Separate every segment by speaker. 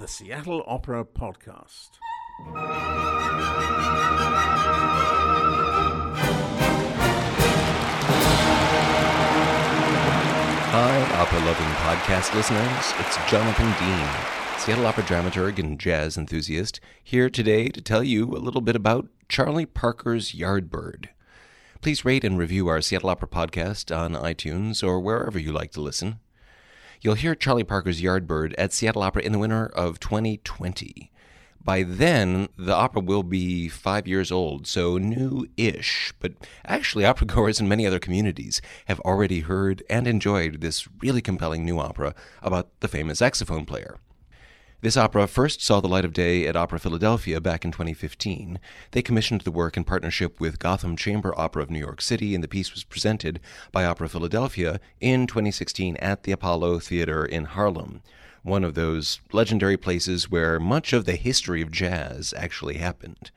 Speaker 1: the Seattle Opera Podcast.
Speaker 2: Hi, opera loving podcast listeners. It's Jonathan Dean, Seattle opera dramaturg and jazz enthusiast, here today to tell you a little bit about Charlie Parker's Yardbird. Please rate and review our Seattle Opera podcast on iTunes or wherever you like to listen. You'll hear Charlie Parker's Yardbird at Seattle Opera in the winter of 2020. By then, the opera will be five years old, so new ish. But actually, opera goers in many other communities have already heard and enjoyed this really compelling new opera about the famous saxophone player. This opera first saw the light of day at Opera Philadelphia back in 2015. They commissioned the work in partnership with Gotham Chamber Opera of New York City, and the piece was presented by Opera Philadelphia in 2016 at the Apollo Theater in Harlem, one of those legendary places where much of the history of jazz actually happened.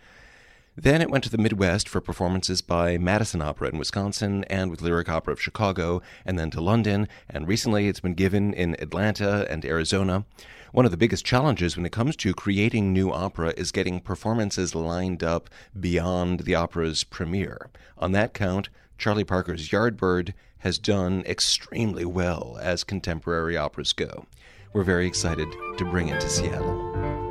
Speaker 2: Then it went to the Midwest for performances by Madison Opera in Wisconsin and with Lyric Opera of Chicago, and then to London, and recently it's been given in Atlanta and Arizona. One of the biggest challenges when it comes to creating new opera is getting performances lined up beyond the opera's premiere. On that count, Charlie Parker's Yardbird has done extremely well as contemporary operas go. We're very excited to bring it to Seattle.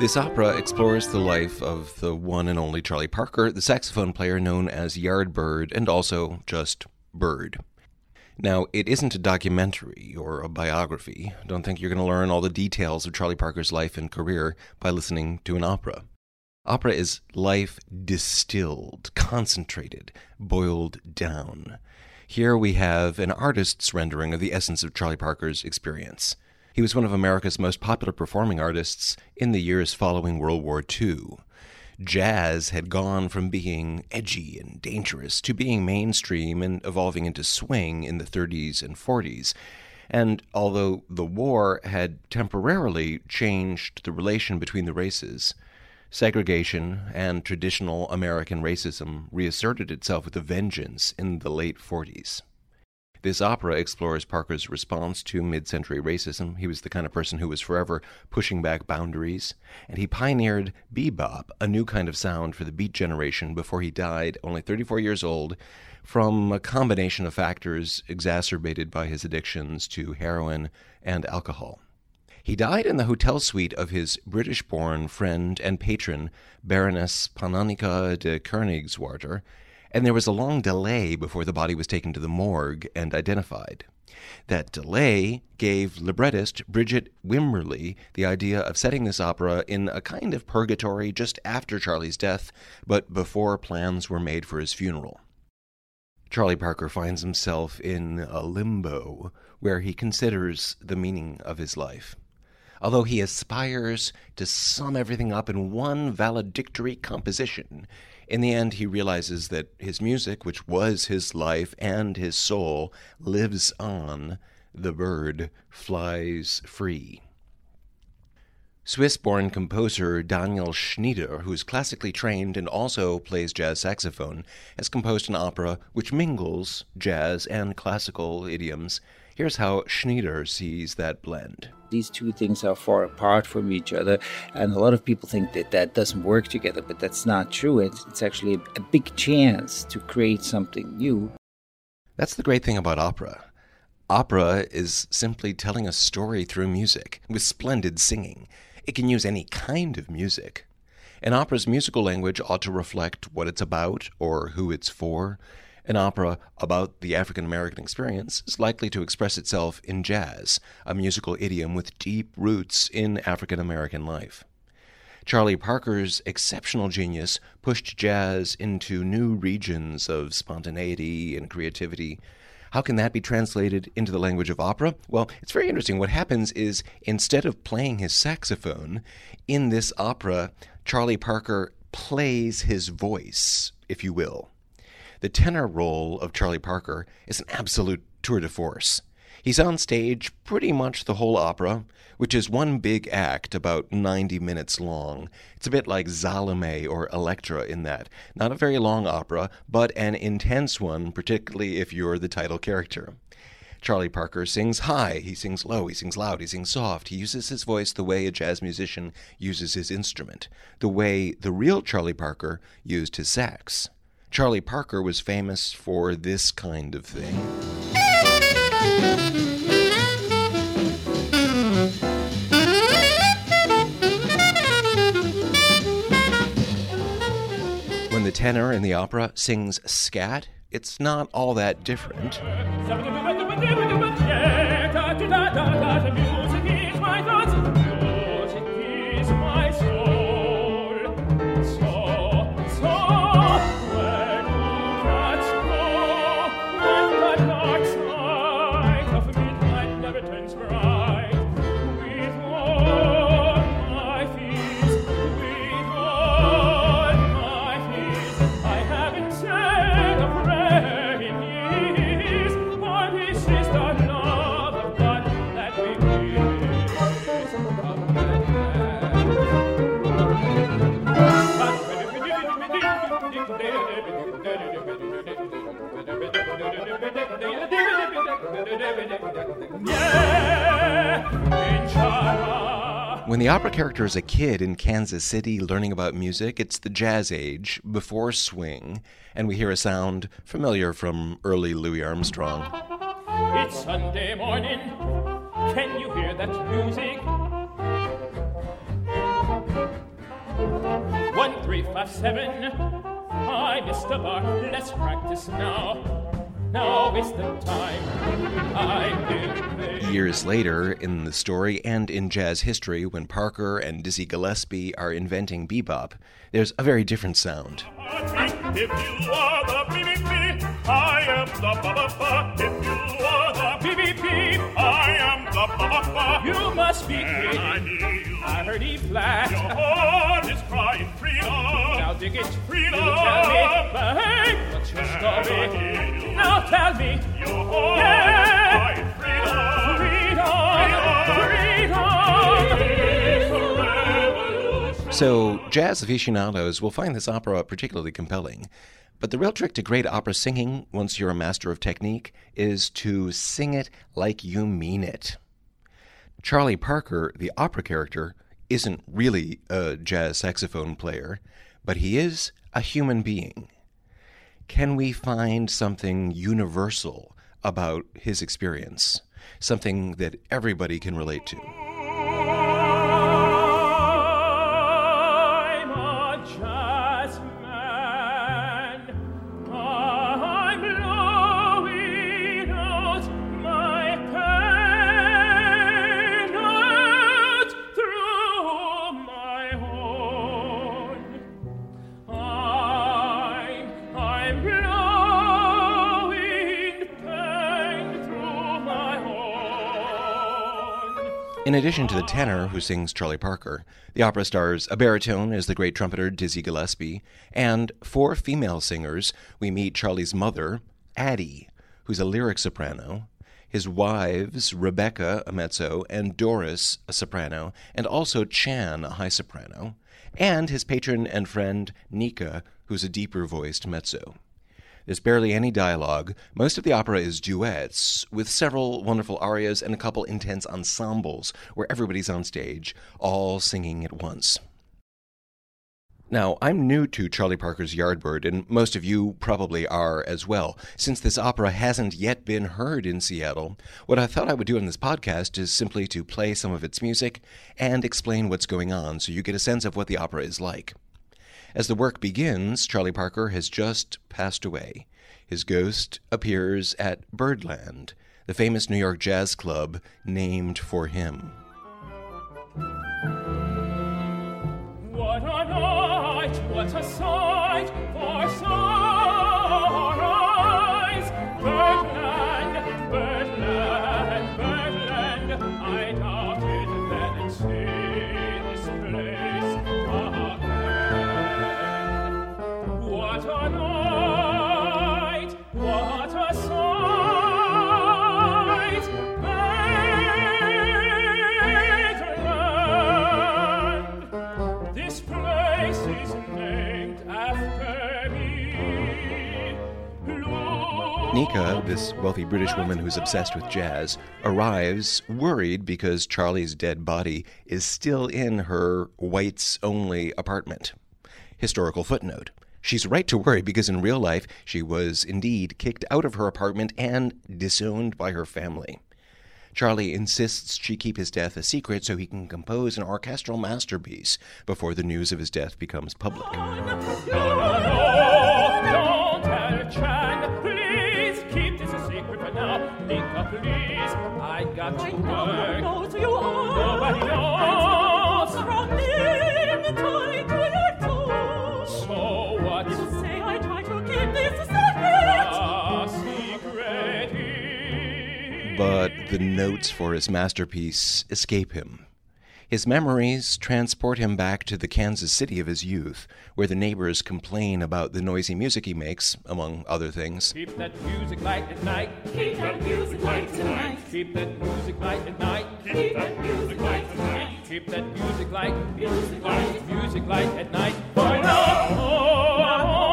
Speaker 2: This opera explores the life of the one and only Charlie Parker, the saxophone player known as Yardbird and also just Bird. Now, it isn't a documentary or a biography. Don't think you're going to learn all the details of Charlie Parker's life and career by listening to an opera. Opera is life distilled, concentrated, boiled down. Here we have an artist's rendering of the essence of Charlie Parker's experience. He was one of America's most popular performing artists in the years following World War II. Jazz had gone from being edgy and dangerous to being mainstream and evolving into swing in the 30s and 40s. And although the war had temporarily changed the relation between the races, segregation and traditional American racism reasserted itself with a vengeance in the late 40s. This opera explores Parker's response to mid century racism. He was the kind of person who was forever pushing back boundaries, and he pioneered bebop, a new kind of sound for the beat generation, before he died, only 34 years old, from a combination of factors exacerbated by his addictions to heroin and alcohol. He died in the hotel suite of his British born friend and patron, Baroness Pannonica de Koenigswarter and there was a long delay before the body was taken to the morgue and identified. That delay gave librettist Bridgette Wimberly the idea of setting this opera in a kind of purgatory just after Charlie's death, but before plans were made for his funeral. Charlie Parker finds himself in a limbo where he considers the meaning of his life. Although he aspires to sum everything up in one valedictory composition, in the end, he realizes that his music, which was his life and his soul, lives on. The bird flies free. Swiss born composer Daniel Schnyder, who is classically trained and also plays jazz saxophone, has composed an opera which mingles jazz and classical idioms Here's how Schnyder sees that blend.
Speaker 3: These two things are far apart from each other, and a lot of people think that that doesn't work together, but that's not true. It's, it's actually a, a big chance to create something new.
Speaker 2: That's the great thing about opera. Opera is simply telling a story through music with splendid singing. It can use any kind of music. An opera's musical language ought to reflect what it's about or who it's for. An opera about the African American experience is likely to express itself in jazz, a musical idiom with deep roots in African American life. Charlie Parker's exceptional genius pushed jazz into new regions of spontaneity and creativity. How can that be translated into the language of opera? Well, it's very interesting. What happens is instead of playing his saxophone in this opera, Charlie Parker plays his voice, if you will. The tenor role of Charlie Parker is an absolute tour de force. He's on stage pretty much the whole opera, which is one big act about 90 minutes long. It's a bit like Salome or Elektra in that. Not a very long opera, but an intense one, particularly if you're the title character. Charlie Parker sings high, he sings low, he sings loud, he sings soft. He uses his voice the way a jazz musician uses his instrument, the way the real Charlie Parker used his sax. Charlie Parker was famous for this kind of thing. When the tenor in the opera sings scat, it's not all that different. The opera character is a kid in Kansas City learning about music, it's the jazz age, before swing, and we hear a sound familiar from early Louis Armstrong.
Speaker 4: It's Sunday morning. Can you hear that music? One, three, five, seven. I missed a bar. Let's practice now. Now is the time.
Speaker 2: Years later, in the story and in jazz history, when Parker and Dizzy Gillespie are inventing bebop, there's a very different sound.
Speaker 4: If you are the BBP, I am the ba If you are the BBP, I am the ba You must be kidding. I heard he flash. Your heart is crying freedom. Now dig it. Freedom. You tell me, but hey, what's your story?
Speaker 2: So, jazz aficionados will find this opera particularly compelling. But the real trick to great opera singing, once you're a master of technique, is to sing it like you mean it. Charlie Parker, the opera character, isn't really a jazz saxophone player, but he is a human being. Can we find something universal about his experience? Something that everybody can relate to? In addition to the tenor who sings Charlie Parker, the opera stars a baritone as the great trumpeter Dizzy Gillespie, and four female singers. We meet Charlie's mother, Addie, who's a lyric soprano, his wives, Rebecca, a mezzo, and Doris, a soprano, and also Chan, a high soprano, and his patron and friend, Nica, who's a deeper voiced mezzo. There's barely any dialogue. Most of the opera is duets, with several wonderful arias and a couple intense ensembles where everybody's on stage, all singing at once. Now, I'm new to Charlie Parker's Yardbird, and most of you probably are as well. Since this opera hasn't yet been heard in Seattle, what I thought I would do in this podcast is simply to play some of its music and explain what's going on so you get a sense of what the opera is like. As the work begins, Charlie Parker has just passed away. His ghost appears at Birdland, the famous New York jazz club named for him.
Speaker 4: What a night, what a sight for Birdland, Birdland, Birdland, I doubted that sight! What
Speaker 2: Nica, this wealthy British woman who's obsessed with jazz, arrives worried because Charlie's dead body is still in her whites only apartment. Historical footnote. She's right to worry because in real life she was indeed kicked out of her apartment and disowned by her family. Charlie insists she keep his death a secret so he can compose an orchestral masterpiece before the news of his death becomes public.
Speaker 4: Please, I got to work.
Speaker 5: knows you are.
Speaker 4: Nobody knows.
Speaker 5: From limb tied to your toes.
Speaker 4: So what?
Speaker 5: You say I try to keep this a secret.
Speaker 4: A secret.
Speaker 2: But the notes for his masterpiece escape him. His memories transport him back to the Kansas City of his youth, where the neighbors complain about the noisy music he makes, among other things.
Speaker 4: Keep that music light at night.
Speaker 5: Keep that music light tonight.
Speaker 4: Keep that music light at night.
Speaker 5: Keep that music light tonight.
Speaker 4: Keep that music light.
Speaker 5: Music light.
Speaker 4: Music light at night. For now,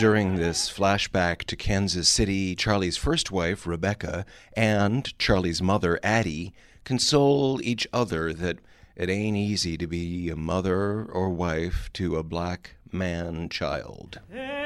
Speaker 2: During this flashback to Kansas City, Charlie's first wife, Rebecca, and Charlie's mother, Addie, console each other that it ain't easy to be a mother or wife to a black man child.
Speaker 4: Ain't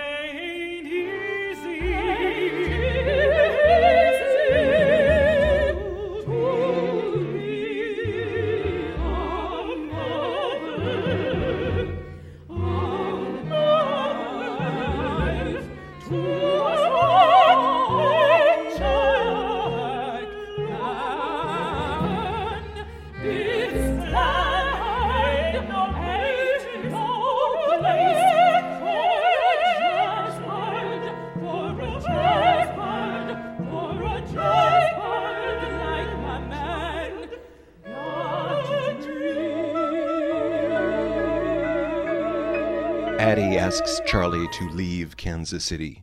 Speaker 2: Addie asks Charlie to leave Kansas City.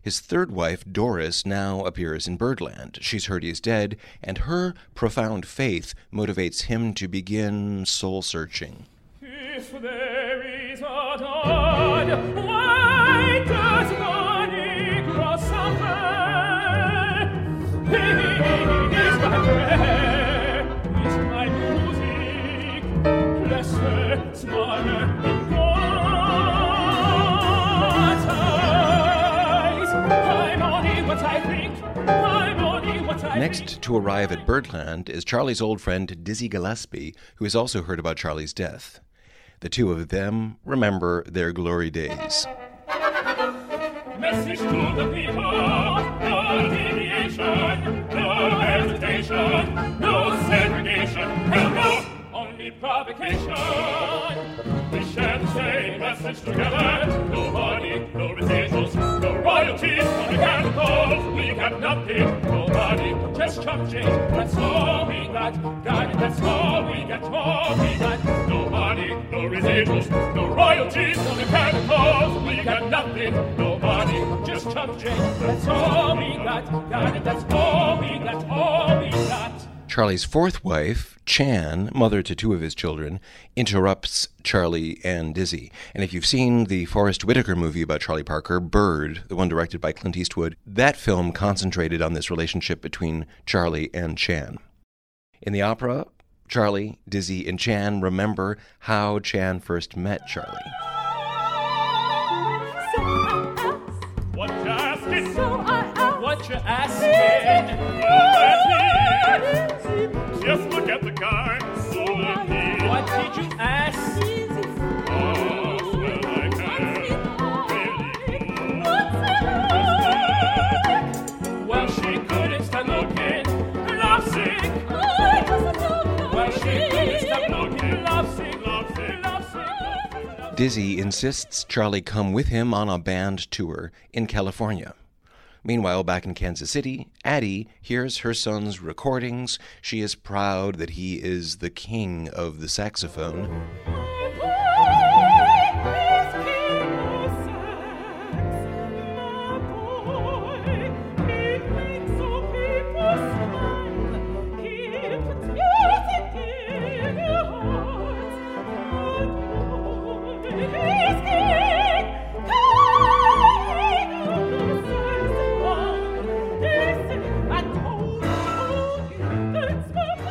Speaker 2: His third wife, Doris, now appears in Birdland. She's heard he's dead, and her profound faith motivates him to begin soul searching. Next to arrive at Birdland is Charlie's old friend Dizzy Gillespie, who has also heard about Charlie's death. The two of them remember their glory days.
Speaker 4: Message to the people, no deviation, no hesitation, no segregation, hell no, only provocation. We share the same message together, just chump change, that's all we got, got it, that's all we got, all we got, no money, no residuals, no royalties, no mechanicals, we got nothing, no money, just chump change, that's all we got, got it, that's all we got, all.
Speaker 2: Charlie's fourth wife, Chan, mother to two of his children, interrupts Charlie and Dizzy. And if you've seen the Forest Whitaker movie about Charlie Parker, Bird, the one directed by Clint Eastwood, that film concentrated on this relationship between Charlie and Chan. In the opera, Charlie, Dizzy, and Chan remember how Chan first met Charlie. Dizzy insists Charlie come with him on a band tour in California. Meanwhile, back in Kansas City, Addie hears her son's recordings. She is proud that he is the king of the saxophone.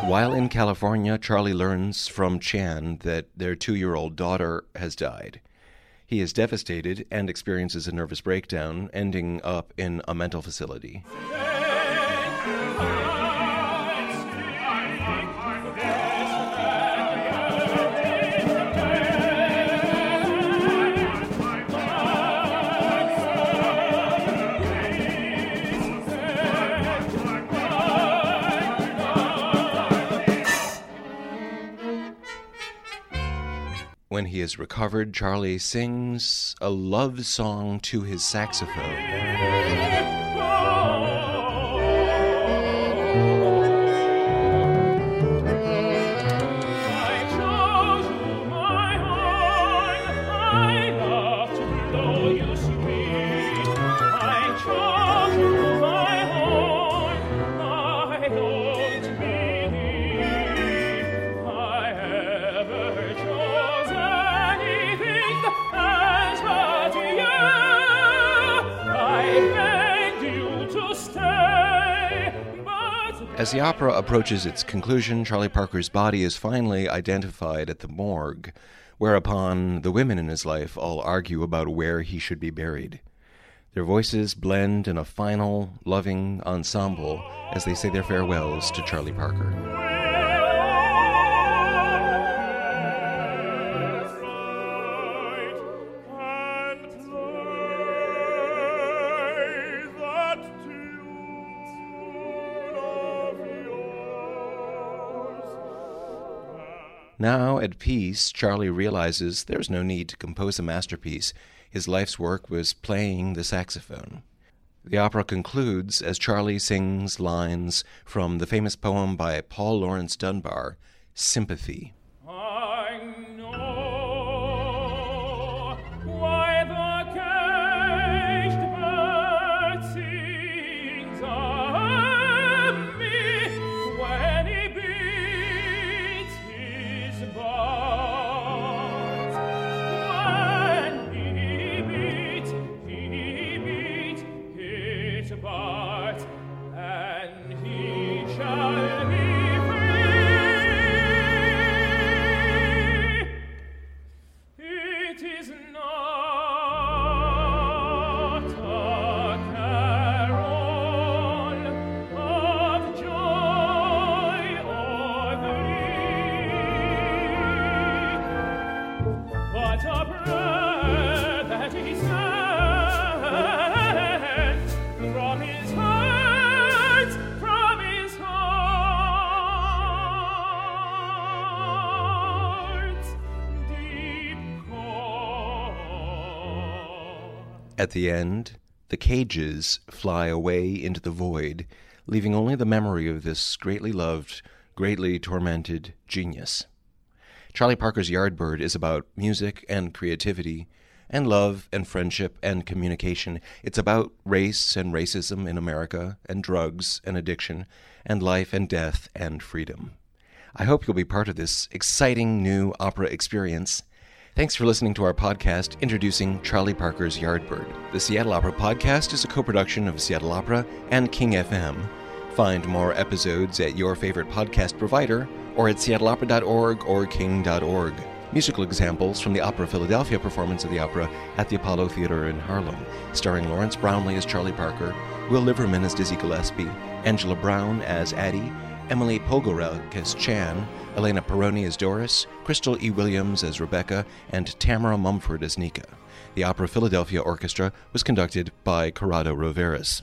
Speaker 2: While in California, Charlie learns from Chan that their two year old daughter has died. He is devastated and experiences a nervous breakdown, ending up in a mental facility. When he is recovered, Charlie sings a love song to his saxophone. As the opera approaches its conclusion, Charlie Parker's body is finally identified at the morgue, whereupon the women in his life all argue about where he should be buried. Their voices blend in a final, loving ensemble as they say their farewells to Charlie Parker. Now, at peace, Charlie realizes there's no need to compose a masterpiece. His life's work was playing the saxophone. The opera concludes as Charlie sings lines from the famous poem by Paul Laurence Dunbar, Sympathy. At the end, the cages fly away into the void, leaving only the memory of this greatly loved, greatly tormented genius. Charlie Parker's Yardbird is about music and creativity, and love and friendship and communication. It's about race and racism in America, and drugs and addiction, and life and death and freedom. I hope you'll be part of this exciting new opera experience Thanks for listening to our podcast introducing Charlie Parker's Yardbird. The Seattle Opera Podcast is a co production of Seattle Opera and King FM. Find more episodes at your favorite podcast provider or at seattleopera.org or king.org. Musical examples from the Opera Philadelphia performance of the opera at the Apollo Theater in Harlem, starring Lawrence Brownlee as Charlie Parker, Will Liverman as Dizzy Gillespie, Angela Brown as Addie, Emily Pogorelc as Chan, Elena Perroni as Doris, Chrystal E. Williams as Rebecca, and Tamara Mumford as Nica. The Opera Philadelphia Orchestra was conducted by Corrado Rovaris.